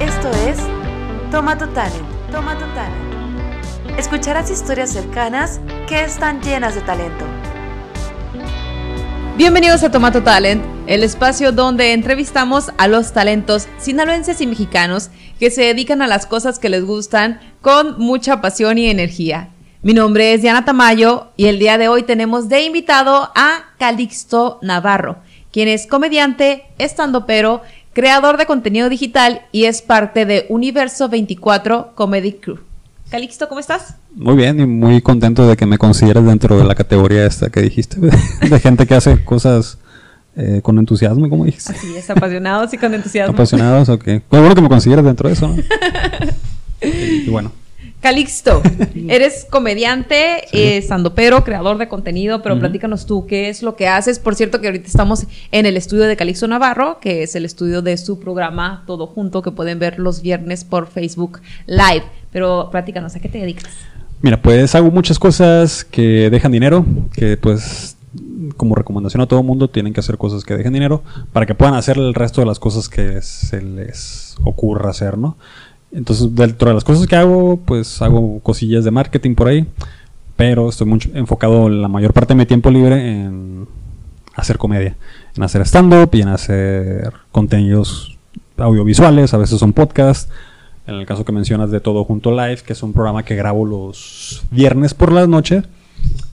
Esto es Toma tu Talent, Toma tu Talent. Escucharás historias cercanas que están llenas de talento. Bienvenidos a Tomato Talent, el espacio donde entrevistamos a los talentos sinaloenses y mexicanos que se dedican a las cosas que les gustan con mucha pasión y energía. Mi nombre es Diana Tamayo y el día de hoy tenemos de invitado a Calixto Navarro, quien es comediante, estandopero, creador de contenido digital y es parte de Universo 24 Comedy Crew. Calixto, ¿cómo estás? Muy bien y muy contento de que me consideres dentro de la categoría esta que dijiste, de gente que hace cosas eh, con entusiasmo, como dijiste. Así es, apasionados y con entusiasmo. Apasionados, ok. Pues bueno que me consideres dentro de eso, ¿no? y bueno. Calixto, eres comediante, eh, sandopero, creador de contenido, pero platícanos tú qué es lo que haces. Por cierto, que ahorita estamos en el estudio de Calixto Navarro, que es el estudio de su programa Todo Junto, que pueden ver los viernes por Facebook Live. Pero platícanos, ¿a qué te dedicas? Mira, pues hago muchas cosas que dejan dinero, que pues como recomendación a todo mundo tienen que hacer cosas que dejen dinero para que puedan hacer el resto de las cosas que se les ocurra hacer, ¿no? Entonces, dentro de las cosas que hago, pues hago cosillas de marketing por ahí, pero estoy mucho enfocado la mayor parte de mi tiempo libre en hacer comedia, en hacer stand-up y en hacer contenidos audiovisuales, a veces son podcasts. En el caso que mencionas de Todo Junto Live, que es un programa que grabo los viernes por la noche,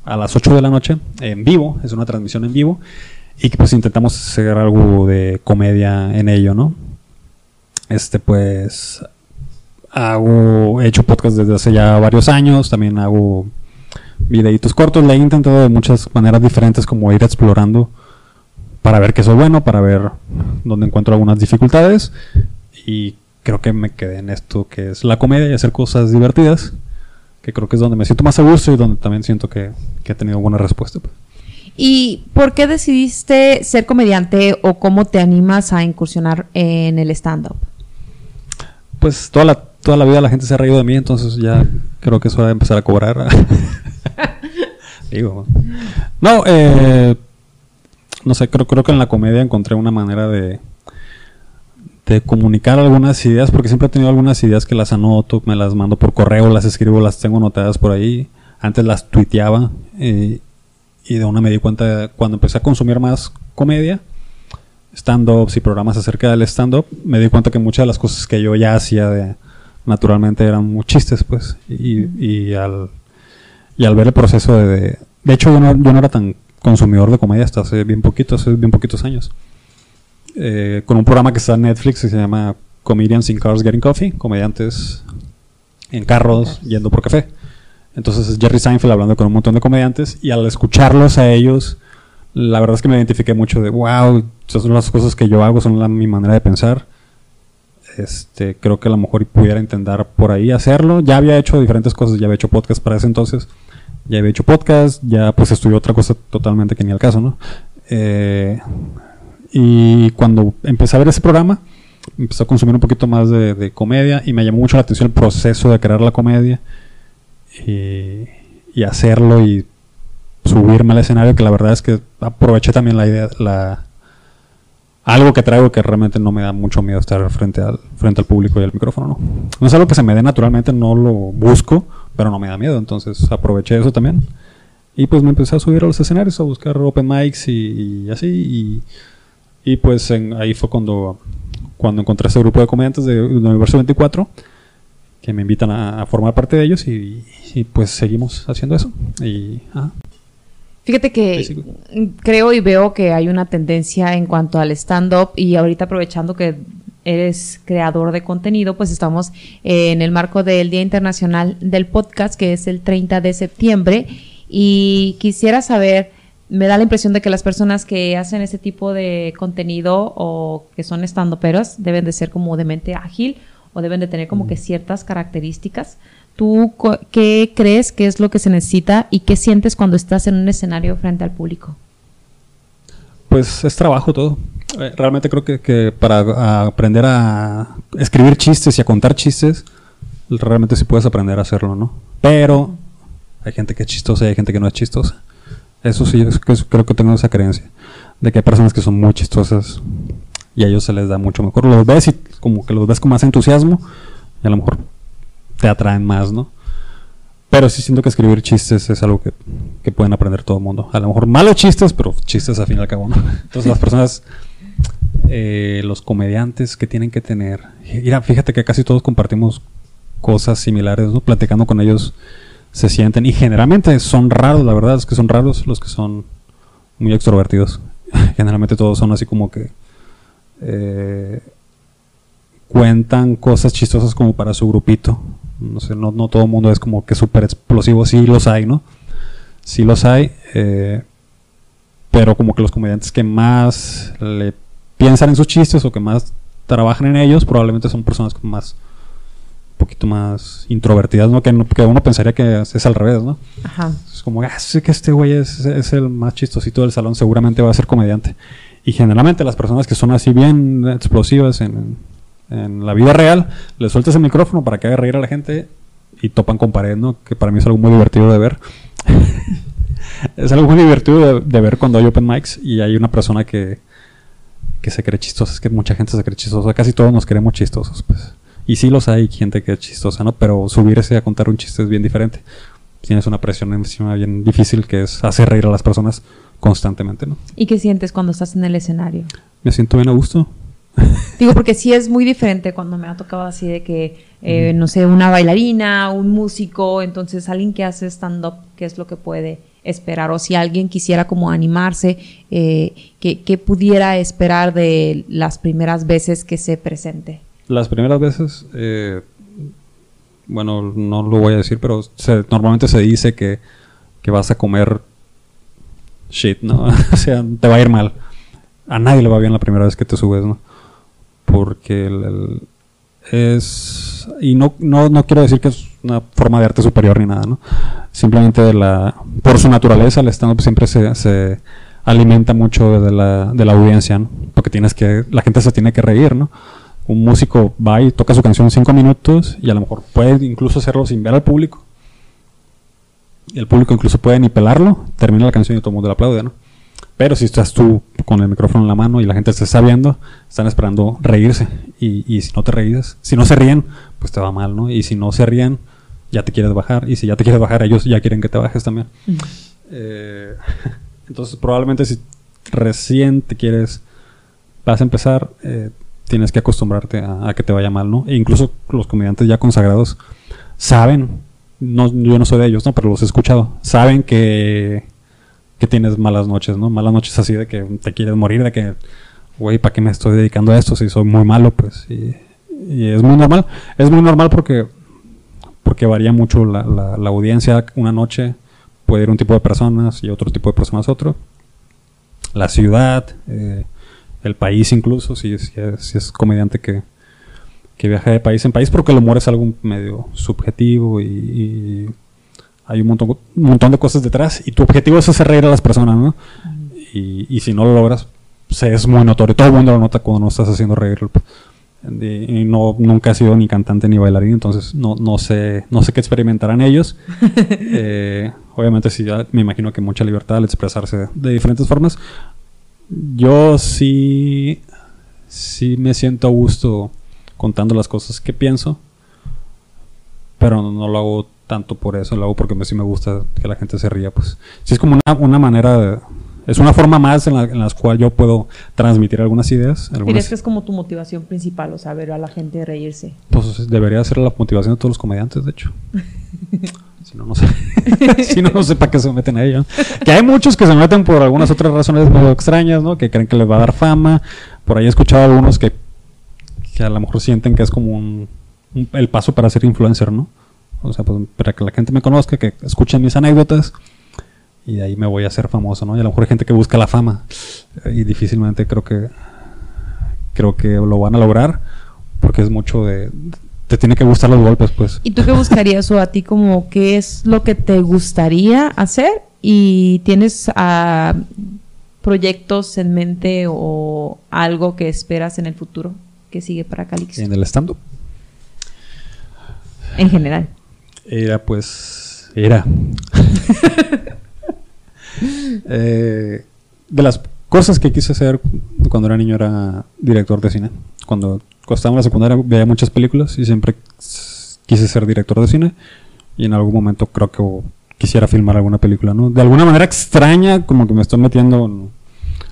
a las 8 de la noche, en vivo, es una transmisión en vivo, y que pues intentamos hacer algo de comedia en ello, ¿no? Este pues hago, he hecho podcast desde hace ya varios años, también hago videitos cortos, le he intentado de muchas maneras diferentes como ir explorando para ver qué soy bueno, para ver dónde encuentro algunas dificultades y creo que me quedé en esto que es la comedia y hacer cosas divertidas, que creo que es donde me siento más a gusto y donde también siento que, que he tenido buena respuesta. pues. ¿Y por qué decidiste ser comediante o cómo te animas a incursionar en el stand-up? Pues toda la, toda la vida la gente se ha reído de mí, entonces ya creo que eso va a empezar a cobrar. Digo, no, eh, no sé, creo, creo que en la comedia encontré una manera de, de comunicar algunas ideas, porque siempre he tenido algunas ideas que las anoto, me las mando por correo, las escribo, las tengo anotadas por ahí. Antes las tuiteaba eh, y de una me di cuenta cuando empecé a consumir más comedia, stand-ups y programas acerca del stand-up, me di cuenta que muchas de las cosas que yo ya hacía de, naturalmente eran muy chistes, pues. Y, y al, y al ver el proceso de... De hecho, yo no, yo no era tan consumidor de comedia hasta hace bien poquito, hace bien poquitos años. Eh, con un programa que está en Netflix que se llama Comedians in Cars Getting Coffee, comediantes en carros yendo por café. Entonces es Jerry Seinfeld hablando con un montón de comediantes y al escucharlos a ellos, la verdad es que me identifiqué mucho de, wow, esas son las cosas que yo hago, son la, mi manera de pensar. Este, creo que a lo mejor pudiera intentar por ahí hacerlo. Ya había hecho diferentes cosas, ya había hecho podcast para ese entonces. Ya había hecho podcast, ya pues estudié otra cosa totalmente que ni al caso, ¿no? Eh, y cuando empecé a ver ese programa, empecé a consumir un poquito más de, de comedia y me llamó mucho la atención el proceso de crear la comedia y, y hacerlo y subirme al escenario, que la verdad es que aproveché también la idea, la, algo que traigo que realmente no me da mucho miedo estar frente al, frente al público y al micrófono, ¿no? No es algo que se me dé naturalmente, no lo busco, pero no me da miedo, entonces aproveché eso también. Y pues me empecé a subir a los escenarios, a buscar open mics y, y así, y, y pues en- ahí fue cuando, cuando encontré este grupo de comediantes de, de Universo 24 que me invitan a, a formar parte de ellos y, y, pues seguimos haciendo eso. Y, ajá. Fíjate que creo y veo que hay una tendencia en cuanto al stand-up y ahorita aprovechando que eres creador de contenido, pues estamos en el marco del Día Internacional del Podcast, que es el 30 de septiembre, y quisiera saber, me da la impresión de que las personas que hacen ese tipo de contenido o que son stand-uperos deben de ser como de mente ágil o deben de tener como que ciertas características. ¿Tú qué crees que es lo que se necesita y qué sientes cuando estás en un escenario frente al público? Pues es trabajo todo. Eh, Realmente creo que, que para aprender a escribir chistes y a contar chistes, realmente sí puedes aprender a hacerlo, ¿no? Pero hay gente que es chistosa y hay gente que no es chistosa. Eso sí, creo que tengo esa creencia. De que hay personas que son muy chistosas y a ellos se les da mucho mejor. Los ves y como que los ves con más entusiasmo y a lo mejor te atraen más, ¿no? Pero sí siento que escribir chistes es algo que, que pueden aprender todo el mundo. A lo mejor malos chistes, pero chistes al fin y al cabo, ¿no? Entonces las personas, eh, los comediantes que tienen que tener... Mira, fíjate que casi todos compartimos cosas similares, ¿no? Platicando con ellos se sienten y generalmente son raros, la verdad es que son raros los que son muy extrovertidos. generalmente todos son así como que eh, cuentan cosas chistosas como para su grupito. No sé, no, no todo el mundo es como que súper explosivo, sí los hay, ¿no? Sí los hay, eh, pero como que los comediantes que más le piensan en sus chistes o que más trabajan en ellos probablemente son personas con más un poquito más introvertidas, ¿no? Que, que uno pensaría que es, es al revés, ¿no? Ajá. Es como, ah, sé que este güey es, es el más chistosito del salón, seguramente va a ser comediante. Y generalmente las personas que son así bien explosivas en, en la vida real, le sueltas el micrófono para que haga reír a la gente y topan con pared, ¿no? Que para mí es algo muy divertido de ver. es algo muy divertido de, de ver cuando hay open mics y hay una persona que, que se cree chistosa. Es que mucha gente se cree chistosa. Casi todos nos queremos chistosos, pues. Y sí los hay, gente que es chistosa, ¿no? Pero subirse a contar un chiste es bien diferente. Tienes una presión encima bien difícil que es hacer reír a las personas constantemente, ¿no? ¿Y qué sientes cuando estás en el escenario? Me siento bien a gusto. Digo, porque sí es muy diferente cuando me ha tocado así de que, eh, no sé, una bailarina, un músico, entonces alguien que hace stand-up, ¿qué es lo que puede esperar? O si alguien quisiera como animarse, eh, ¿qué, qué pudiera esperar de las primeras veces que se presente? Las primeras veces, eh, bueno, no lo voy a decir, pero se- normalmente se dice que, que vas a comer shit, ¿no? o sea, te va a ir mal. A nadie le va bien la primera vez que te subes, ¿no? Porque el- es... Y no, no, no quiero decir que es una forma de arte superior ni nada, ¿no? Simplemente de la, por su naturaleza el stand-up siempre se, se alimenta mucho de la, de la audiencia, ¿no? Porque tienes que, la gente se tiene que reír, ¿no? Un músico va y toca su canción cinco minutos y a lo mejor puede incluso hacerlo sin ver al público. Y el público incluso puede ni pelarlo, termina la canción y todo el mundo le aplaude, ¿no? Pero si estás tú con el micrófono en la mano y la gente te está viendo, están esperando reírse. Y, y si no te ríes, si no se ríen, pues te va mal, ¿no? Y si no se ríen, ya te quieres bajar. Y si ya te quieres bajar, ellos ya quieren que te bajes también. Eh, entonces, probablemente si recién te quieres, vas a empezar, eh, tienes que acostumbrarte a, a que te vaya mal, ¿no? E incluso los comediantes ya consagrados saben, no, yo no soy de ellos, ¿no? Pero los he escuchado, saben que, que tienes malas noches, ¿no? Malas noches así de que te quieres morir, de que, güey, ¿para qué me estoy dedicando a esto si soy muy malo? Pues, y, es muy normal. Es muy normal porque, porque varía mucho la, la, audiencia. Una noche puede ir un tipo de personas y otro tipo de personas otro. La ciudad, eh, el país incluso, si, es, si es comediante que, que viaja de país en país, porque el humor es algo medio subjetivo y hay un montón, un montón de cosas detrás y tu objetivo es hacer reír a las personas, ¿no? Y, y si no lo logras, pues es muy notorio, todo el mundo lo nota cuando no estás haciendo reír. Y, no, nunca he sido ni cantante ni bailarín, entonces no, no sé no sé qué experimentarán ellos. Eh, obviamente sí, ya me imagino que mucha libertad al expresarse de diferentes formas. Yo sí, sí me siento a gusto contando las cosas que pienso, pero no lo hago tanto por eso, lo hago porque me, sí me gusta que la gente se ría. Pues sí es como una, una manera, de, es una forma más en la, en la cual yo puedo transmitir algunas ideas. ¿Dirías Algunas, que es como tu motivación principal, o sea, ver a la gente reírse? pues debería ser la motivación de todos los comediantes, de hecho. Si no, no sé. si no, no sé para qué se meten a ello. Que hay muchos que se meten por algunas otras razones medio extrañas, ¿no? Que creen que les va a dar fama. Por ahí he escuchado algunos que, que a lo mejor sienten que es como un, un- el paso para ser influencer, ¿no? O sea, pues para que la gente me conozca, que escuchen mis anécdotas y de ahí me voy a hacer famoso, ¿no? Y a lo mejor hay gente que busca la fama y difícilmente creo que creo que lo van a lograr porque es mucho de te tiene que gustar los golpes, pues. ¿Y tú qué buscarías o a ti como qué es lo que te gustaría hacer y tienes ah, proyectos en mente o algo que esperas en el futuro que sigue para Calix En el stand-up. en general? Era pues. Era. Eh, de las cosas que quise hacer cuando era niño era director de cine. Cuando, cuando estaba en la secundaria veía muchas películas y siempre quise ser director de cine. Y en algún momento creo que quisiera filmar alguna película, ¿no? De alguna manera extraña, como que me estoy metiendo en,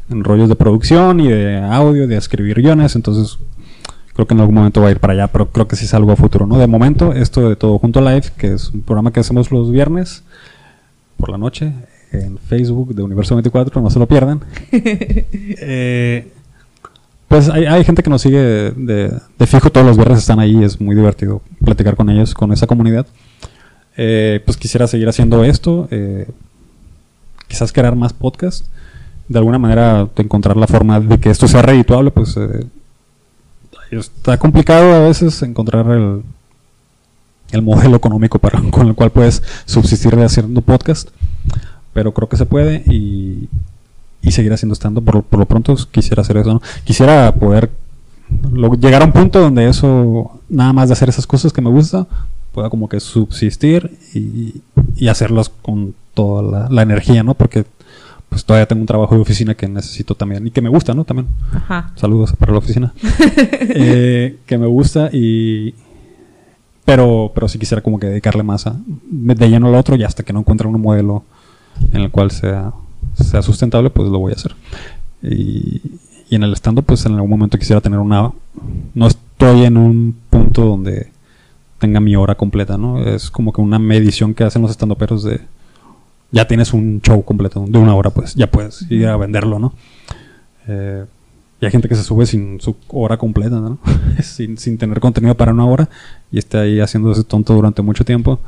en rollos de producción y de audio, de escribir guiones, entonces creo que en algún momento va a ir para allá, pero creo que sí es algo a futuro, ¿no? De momento, esto de Todo Junto Live, que es un programa que hacemos los viernes por la noche en Facebook de Universo 24, no se lo pierdan. Eh, pues hay, hay gente que nos sigue de, de- de fijo, todos los viernes están ahí, es muy divertido platicar con ellos, con esa comunidad. Eh, pues quisiera seguir haciendo esto, eh, quizás crear más podcasts, de alguna manera encontrar la forma de que esto sea redituable, pues eh, está complicado a veces encontrar el, el modelo económico para, con el cual puedes subsistir de haciendo podcast, pero creo que se puede y, y seguir haciendo estando por, por lo pronto quisiera hacer eso, ¿no? Quisiera poder llegar a un punto donde eso, nada más de hacer esas cosas que me gusta, pueda como que subsistir y, y hacerlas con toda la, la energía, ¿no? Porque pues todavía tengo un trabajo de oficina que necesito también y que me gusta, ¿no? También. Ajá. Saludos para la oficina. Eh, que me gusta y... Pero, pero sí quisiera como que dedicarle más a, de lleno al otro y hasta que no encuentre un modelo en el cual sea, sea sustentable, pues lo voy a hacer. Y, y en el stand pues en algún momento quisiera tener una... No estoy en un punto donde tenga mi hora completa, ¿no? Es como que una medición que hacen los estandoperos de... Ya tienes un show completo de una hora, pues ya puedes ir a venderlo, ¿no? Eh, y hay gente que se sube sin su hora completa, ¿no? sin, sin tener contenido para una hora y está ahí haciendo ese tonto durante mucho tiempo.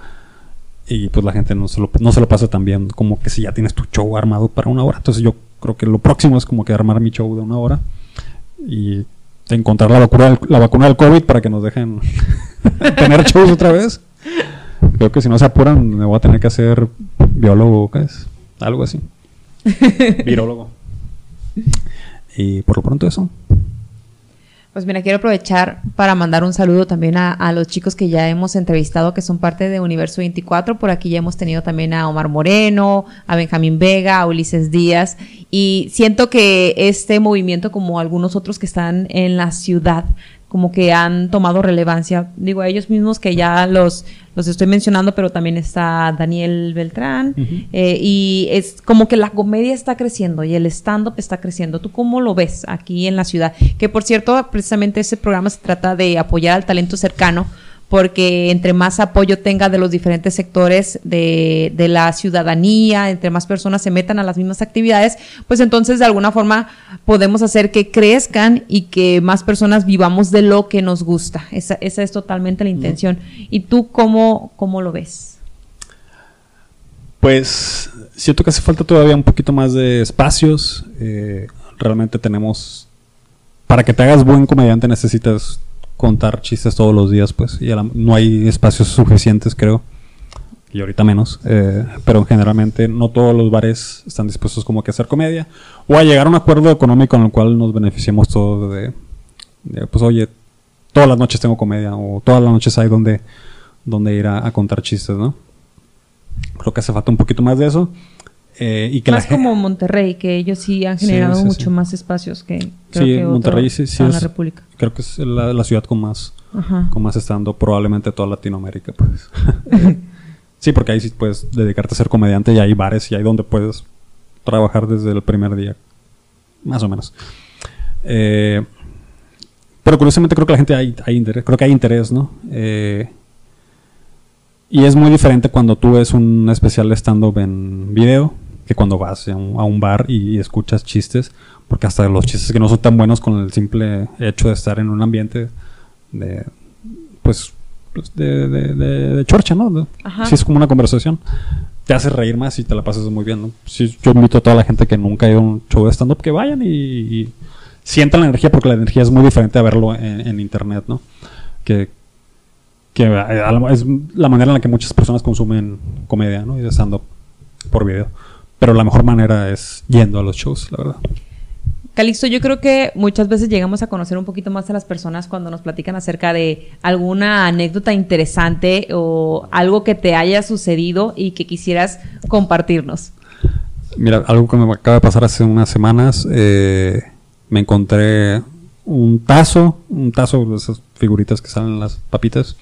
Y pues la gente no se, lo, no se lo pasa tan bien como que si ya tienes tu show armado para una hora. Entonces yo creo que lo próximo es como que armar mi show de una hora y encontrar la vacuna la vacuna del COVID para que nos dejen tener shows otra vez. Creo que si no se apuran me voy a tener que hacer biólogo, ¿qué es? Algo así. Virólogo. Y por lo pronto eso. Pues mira, quiero aprovechar para mandar un saludo también a, a, los chicos que ya hemos entrevistado, que son parte de Universo 24. Por aquí ya hemos tenido también a Omar Moreno, a Benjamín Vega, a Ulises Díaz. Y siento que este movimiento, como algunos otros que están en la ciudad, como que han tomado relevancia. Digo, a ellos mismos que ya los, los estoy mencionando, pero también está Daniel Beltrán. Uh -huh. eh, y es como que la comedia está creciendo y el stand-up está creciendo. ¿Tú cómo lo ves aquí en la ciudad? Que por cierto, precisamente ese programa se trata de apoyar al talento cercano porque entre más apoyo tenga de los diferentes sectores de, de, la ciudadanía, entre más personas se metan a las mismas actividades, pues entonces de alguna forma podemos hacer que crezcan y que más personas vivamos de lo que nos gusta. Esa, esa es totalmente la intención. ¿Y tú cómo, cómo lo ves? Pues siento que hace falta todavía un poquito más de espacios. Eh, realmente tenemos... Para que te hagas buen comediante necesitas contar chistes todos los días, pues, y la, no hay espacios suficientes, creo, y ahorita menos, eh, pero generalmente no todos los bares están dispuestos como que a hacer comedia, o a llegar a un acuerdo económico en el cual nos beneficiemos todos de, de pues, oye, todas las noches tengo comedia, o todas las noches hay donde, donde ir a, a contar chistes, ¿no? Creo que hace falta un poquito más de eso. Eh, y que más la como Monterrey, que ellos sí han generado sí, sí, mucho sí. más espacios que creo sí, que Monterrey sí, sí en es, la República. Creo que es la, la ciudad con más, Ajá. con más estando probablemente toda Latinoamérica, pues. sí, porque ahí sí puedes dedicarte a ser comediante y hay bares y hay donde puedes trabajar desde el primer día, más o menos. Eh, pero curiosamente creo que la gente hay, hay interés, creo que hay interés, ¿no? Eh, y es muy diferente cuando tú ves un especial de stand-up en video que cuando vas a un, a un bar y, y, escuchas chistes, porque hasta los chistes que no son tan buenos con el simple hecho de estar en un ambiente de, pues, de, de, de, de chorcha, ¿no? Si es como una conversación, te hace reír más y te la pasas muy bien, ¿no? Yo invito a toda la gente que nunca ha ido a un show de stand-up que vayan y, y, sientan la energía, porque la energía es muy diferente a verlo en, en internet, ¿no? Que, que es la manera en la que muchas personas consumen comedia, ¿no? Y de stand-up por video. Pero la mejor manera es yendo a los shows, la verdad. Calixto, yo creo que muchas veces llegamos a conocer un poquito más a las personas cuando nos platican acerca de alguna anécdota interesante o algo que te haya sucedido y que quisieras compartirnos. Mira, algo que me acaba de pasar hace unas semanas, eh, me encontré un tazo, un tazo de esas figuritas que salen en las papitas,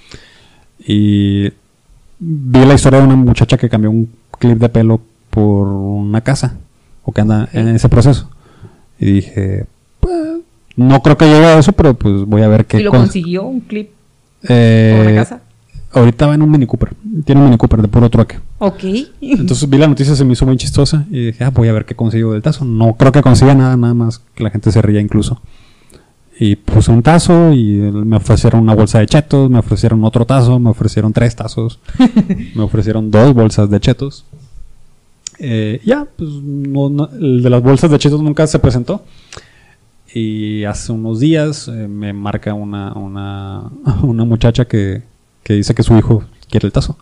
y vi la historia de una muchacha que cambió un clip de pelo por una casa, o que anda en ese proceso. Y dije, pues, no creo que llegue a eso, pero pues voy a ver qué ¿Y lo cons- consiguió un clip Eh, por una casa? Ahorita va en un Mini Cooper. Tiene un Mini Cooper de puro trueque. Ok. Entonces vi la noticia, se me hizo muy chistosa y dije, ah, voy a ver qué consigo del tazo. No creo que consiga nada, nada más que la gente se ría incluso. Y puse un tazo y me ofrecieron una bolsa de chetos, me ofrecieron otro tazo, me ofrecieron tres tazos, me ofrecieron dos bolsas de chetos. Eh, ya, pues el de las bolsas de chetos nunca se presentó. Y hace unos días eh, me marca una, una, una muchacha que, que dice que su hijo quiere el tazo.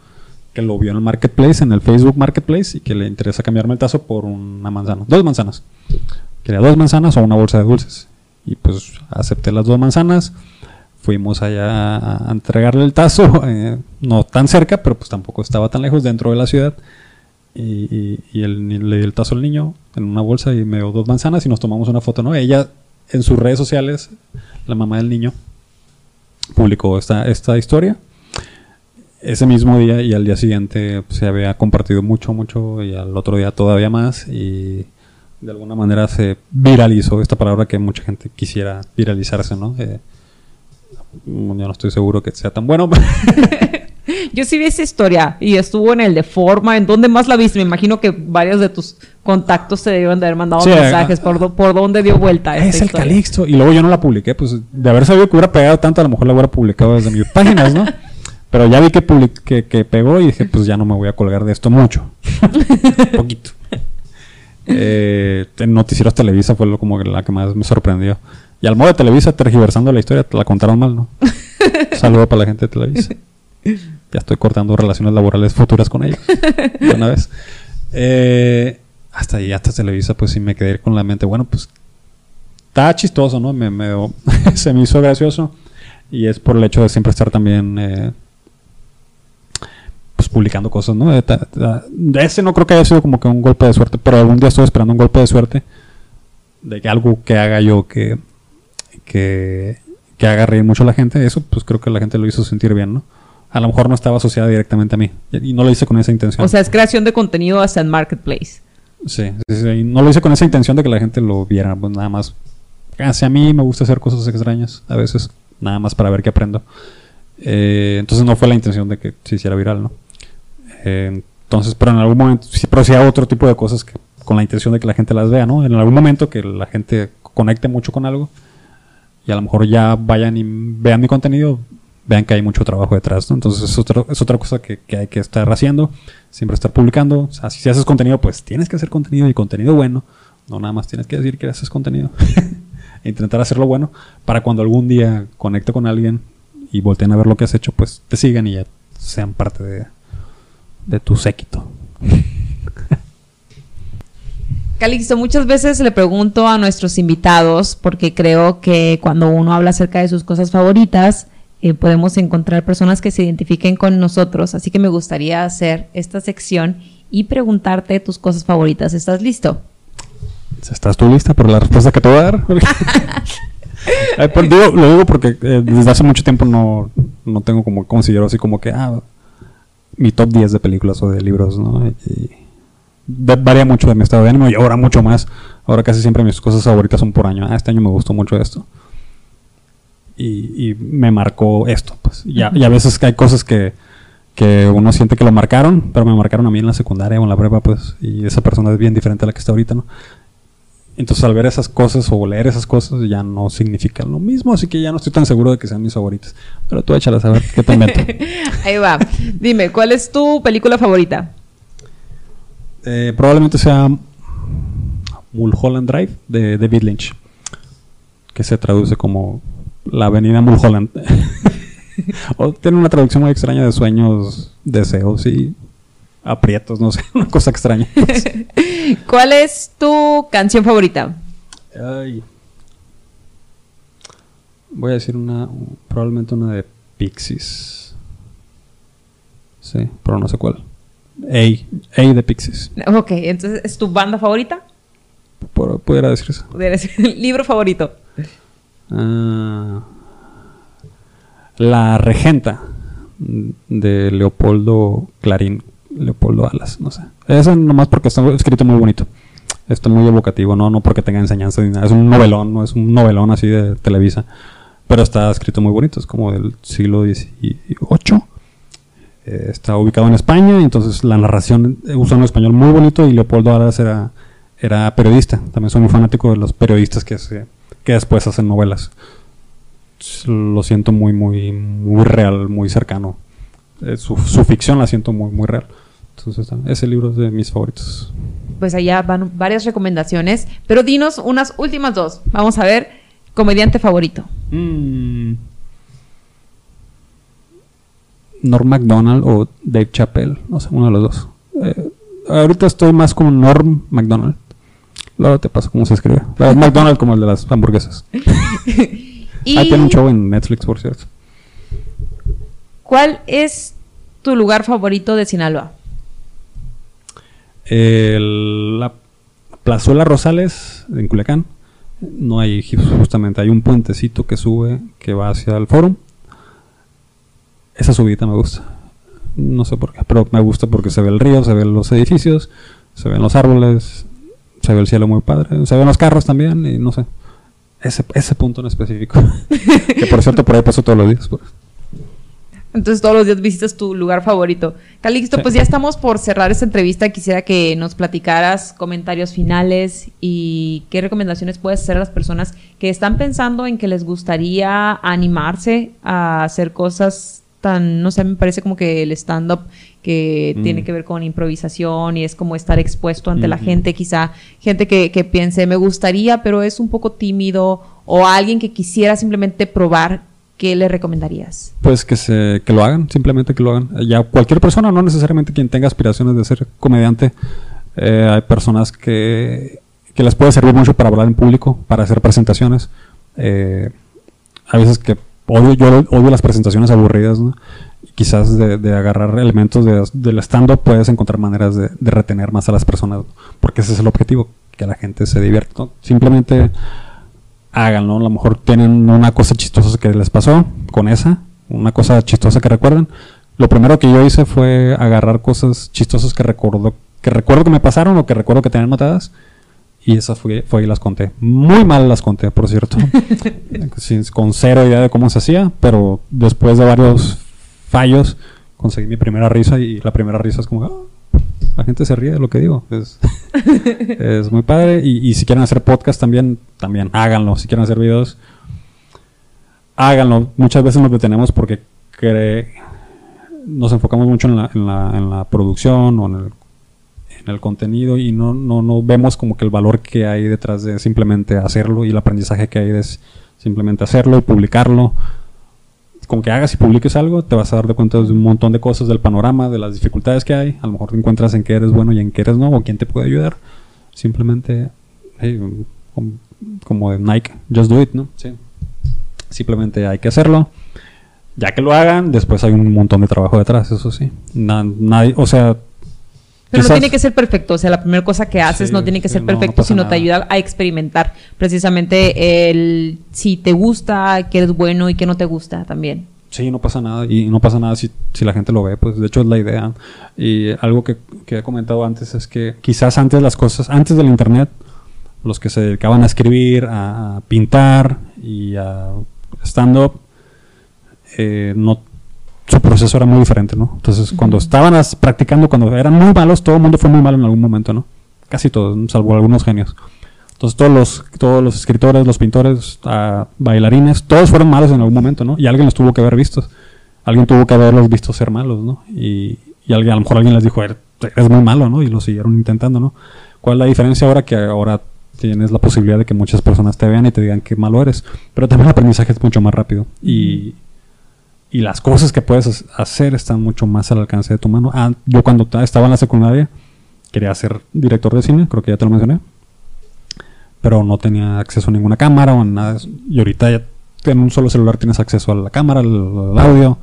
Que lo vio en el marketplace, en el Facebook Marketplace, y que le interesa cambiarme el tazo por una manzana. Dos manzanas. Quería dos manzanas o una bolsa de dulces. Y pues acepté las dos manzanas. Fuimos allá a entregarle el tazo. eh, no tan cerca, pero pues tampoco estaba tan lejos dentro de la ciudad. Y, y- el le di el tazo al niño en una bolsa y me dio dos manzanas y nos tomamos una foto, ¿no? Ella en sus redes sociales, la mamá del niño, publicó esta, esta historia. Ese mismo día y al día siguiente pues, se había compartido mucho, mucho y al otro día todavía más y de alguna manera se viralizó esta palabra que mucha gente quisiera viralizarse, ¿no? Eh, yo no estoy seguro que sea tan bueno. Yo sí vi esa historia y estuvo en el de forma. ¿En dónde más la viste? Me imagino que varios de tus contactos te deben de haber mandado Sí, mensajes. ah, por, do- ¿Por dónde dio vuelta esta es el historia? Calixto. Y luego yo no la publiqué, pues de haber sabido que hubiera pegado tanto, a lo mejor la hubiera publicado desde mis páginas, ¿no? Pero ya vi que, que, que pegó y dije, pues ya no me voy a colgar de esto mucho. Poquito. Eh, en Noticieros Televisa fue lo como la que más me sorprendió. Y al modo de Televisa, tergiversando la historia, te la contaron mal, ¿no? Saludo para la gente de Televisa. Ya estoy cortando relaciones laborales futuras con ellos. De una vez. Eh, hasta ahí, hasta Televisa, pues sí me quedé con la mente. Bueno, pues está chistoso, ¿no? Me, me- se me hizo gracioso. Y es por el hecho de siempre estar también eh, pues publicando cosas, ¿no? Eh, Ese no creo que haya sido como que un golpe de suerte, pero algún día estoy esperando un golpe de suerte de que algo que haga yo que, que, que haga reír mucho a la gente. Eso pues creo que la gente lo hizo sentir bien, ¿no? A lo mejor no estaba asociada directamente a mí y no lo hice con esa intención. O sea, es creación de contenido hasta en Marketplace. Sí, sí, sí, y no lo hice con esa intención de que la gente lo viera, pues nada más. Hacia mí me gusta hacer cosas extrañas a veces, nada más para ver qué aprendo. Eh, entonces no fue la intención de que se hiciera viral, ¿no? Eh, entonces, pero en algún momento, sí, pero sí otro tipo de cosas que, con la intención de que la gente las vea, ¿no? En algún momento que la gente conecte mucho con algo y a lo mejor ya vayan y vean mi contenido, vean que hay mucho trabajo detrás, ¿no? Entonces es, otro- es otra cosa que, hay que estar haciendo, siempre estar publicando. Si haces contenido, pues tienes que hacer contenido y contenido bueno. No nada más tienes que decir que haces contenido. E Intentar hacerlo bueno para cuando algún día conecte con alguien y volteen a ver lo que has hecho, pues te sigan y ya sean parte de tu séquito. Calixto, muchas veces le pregunto a nuestros invitados, porque creo que cuando uno habla acerca de sus cosas favoritas, eh, podemos encontrar personas que se identifiquen con nosotros. Así que me gustaría hacer esta sección y preguntarte tus cosas favoritas. ¿Estás listo? ¿Estás tú lista por la respuesta que te voy a dar? Eh, pues, digo- lo digo porque eh, desde hace mucho tiempo no, no tengo como considero así como que ah, mi top 10 de películas o de libros, ¿no? Y de- varía mucho de mi estado de ánimo y ahora mucho más. Ahora casi siempre mis cosas favoritas son por año. Ah, este año me gustó mucho esto. Y, y me marcó esto, pues. Y a, y a veces hay cosas que, que uno siente que lo marcaron, pero me marcaron a mí en la secundaria o en la prepa, pues. Y esa persona es bien diferente a la que está ahorita, ¿no? Entonces al ver esas cosas o leer esas cosas ya no significan lo mismo, así que ya no estoy tan seguro de que sean mis favoritas. Pero tú échalas a ver qué te invento. Ahí va. Dime, ¿cuál es tu película favorita? Eh, probablemente sea Mulholland Drive de David Lynch, que se traduce como la avenida Mulholland. o tiene una traducción muy extraña de sueños, deseos y aprietos, no sé, una cosa extraña. ¿Cuál es tu canción favorita? Ay. Voy a decir una, probablemente una de Pixies. Sí, pero no sé cuál. A, A de Pixies. Ok, entonces, ¿es tu banda favorita? Por- pudiera decir eso. Pudiera ser libro favorito. Ah, la Regenta de Leopoldo Clarín, Leopoldo Alas, no sé. Eso nomás porque está escrito muy bonito. Está muy evocativo, no, no porque tenga enseñanza ni nada. Es un novelón, no es un novelón así de Televisa. Pero está escrito muy bonito, es como del siglo XVIII. Eh, está ubicado en España, entonces la narración eh, usa un español muy bonito y Leopoldo Alas era, era periodista. También soy muy fanático de los periodistas que, se, que después hacen novelas. Lo siento muy, muy, muy real, muy cercano. Eh, su, su ficción la siento muy, muy real. Entonces, ese libro es de mis favoritos. Pues allá van varias recomendaciones. Pero dinos unas últimas dos. Vamos a ver, comediante favorito. Mm. Norm MacDonald o Dave Chappelle, no sé, uno de los dos. Eh, ahorita estoy más con Norm MacDonald. Luego te paso cómo se escribe. Eh, McDonald como el de las hamburguesas. Y Ah, tiene un show en Netflix, por cierto. ¿cuál es tu lugar favorito de Sinaloa? El- la Plazuela Rosales en Culiacán. No hay justamente, hay un puentecito que sube que va hacia el foro. Esa subida me gusta. No sé por qué, pero me gusta porque se ve el río, se ven los edificios, se ven los árboles, se ve el cielo muy padre, se ven los carros también y no sé. Ese, ese punto en específico. que por cierto, por ahí paso todos los días. pues. Entonces todos los días visitas tu lugar favorito. Calixto, Sí. pues ya estamos por cerrar esta entrevista. Quisiera que nos platicaras comentarios finales y qué recomendaciones puedes hacer a las personas que están pensando en que les gustaría animarse a hacer cosas tan, no sé, me parece como que el stand-up que Mm. tiene que ver con improvisación y es como estar expuesto ante la gente, quizá gente que, que piense, me gustaría, pero es un poco tímido o alguien que quisiera simplemente probar, ¿qué le recomendarías? Pues que se que lo hagan, simplemente que lo hagan. Ya cualquier persona, no necesariamente quien tenga aspiraciones de ser comediante. Eh, hay personas que, que les puede servir mucho para hablar en público, para hacer presentaciones. Eh, a veces que odio, yo odio las presentaciones aburridas, ¿no? Quizás de, de agarrar elementos de, del stand-up puedes encontrar maneras de, de retener más a las personas, porque ese es el objetivo, que la gente se divierta. Simplemente háganlo. A lo mejor tienen una cosa chistosa que les pasó con esa, una cosa chistosa que recuerdan. Lo primero que yo hice fue agarrar cosas chistosas que recuerdo que recuerdo que me pasaron o que recuerdo que tenía anotadas y esas fue, fue y las conté. Muy mal las conté, por cierto. Sin- con cero idea de cómo se hacía, pero después de varios fallos conseguí mi primera risa y la primera risa es como, "Ah, la gente se ríe de lo que digo. Es, es muy padre. Y, y si quieren hacer podcast también, también háganlo. Si quieren hacer videos, háganlo. Muchas veces nos detenemos porque cre- nos enfocamos mucho en la, en la, en la producción o en el, en el contenido y no, no, no vemos como que el valor que hay detrás de simplemente hacerlo y el aprendizaje que hay de simplemente hacerlo y publicarlo. Con que hagas y publiques algo, te vas a dar de cuenta de un montón de cosas del panorama, de las dificultades que hay. A lo mejor te encuentras en qué eres bueno y en qué eres no, o quién te puede ayudar. Simplemente, hey, como, Nike, just do it, ¿no? Sí. Simplemente hay que hacerlo. Ya que lo hagan, después hay un montón de trabajo detrás, eso sí. Na- nadie, o sea, Pero no tiene que ser perfecto, o sea, la primera cosa que haces Sí, no tiene que sí, ser no, no perfecto, sino te ayuda a experimentar precisamente el si te gusta, que eres bueno y que no te gusta también. Sí, no pasa nada. Y no pasa nada si, si la gente lo ve, pues de hecho es la idea. Y algo que, que he comentado antes es que quizás antes las cosas, antes del internet, los que se dedicaban a escribir, a, a pintar y a stand-up, eh, no, su proceso era muy diferente, ¿no? Entonces, cuando estaban as- practicando, cuando eran muy malos, todo el mundo fue muy malo en algún momento, ¿no? Casi todos, salvo algunos genios. Entonces todos los, todos los escritores, los pintores, ah, bailarines, todos fueron malos en algún momento, ¿no? Y alguien los tuvo que haber visto. Alguien tuvo que haberlos visto ser malos, ¿no? Y, y alguien, a lo mejor alguien les dijo, "Er- eres muy malo, ¿no? Y lo siguieron intentando, ¿no? ¿Cuál es la diferencia ahora? Que ahora tienes la posibilidad de que muchas personas te vean y te digan qué malo eres. Pero también el aprendizaje es mucho más rápido. Y, y las cosas que puedes ha- hacer están mucho más al alcance de tu mano. Ah, yo cuando ta- estaba en la secundaria quería ser director de cine, creo que ya te lo mencioné pero no tenía acceso a ninguna cámara o a nada. Y ahorita ya en un solo celular tienes acceso a la cámara, al, al audio,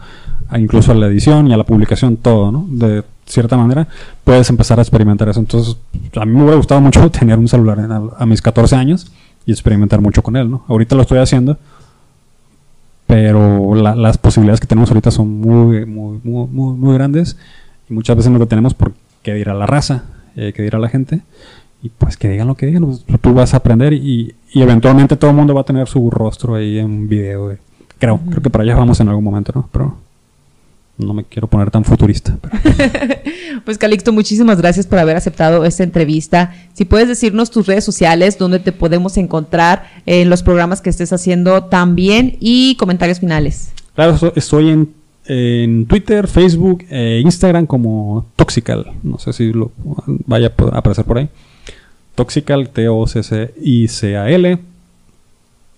a incluso a la edición y a la publicación, todo, ¿no? De cierta manera, puedes empezar a experimentar eso. Entonces, a mí me hubiera gustado mucho tener un celular a, a mis 14 años y experimentar mucho con él, ¿no? Ahorita lo estoy haciendo, pero la- las posibilidades que tenemos ahorita son muy, muy, muy, muy, muy grandes y muchas veces nos detenemos por qué dirá la raza, eh, qué dirá la gente. Y pues que digan lo que digan, pues, tú vas a aprender y, y eventualmente todo el mundo va a tener su rostro ahí en un video. güey. Creo, creo que para allá vamos en algún momento, ¿no? Pero no me quiero poner tan futurista. Pues Calixto, muchísimas gracias por haber aceptado esta entrevista. Si puedes decirnos tus redes sociales, donde te podemos encontrar en los programas que estés haciendo también y comentarios finales. Claro, so- estoy en, en Twitter, Facebook e Instagram como Toxical. No sé si lo vaya a aparecer por ahí. Toxical, T-O-C-C-I-C-A-L.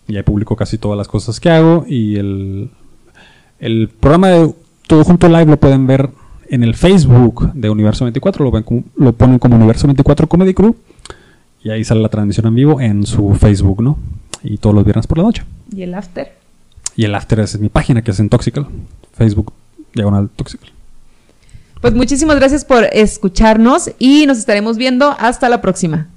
Y ahí publico casi todas las cosas que hago. Y el, el programa de Todo Junto Live lo pueden ver en el Facebook de Universo 24. Lo, ven como- lo ponen como Universo 24 Comedy Crew. Y ahí sale la transmisión en vivo en su Facebook, ¿no? Y todos los viernes por la noche. ¿Y el after? Y el after es mi página que es en Toxical. Facebook, diagonal Toxical. Pues muchísimas gracias por escucharnos y nos estaremos viendo hasta la próxima.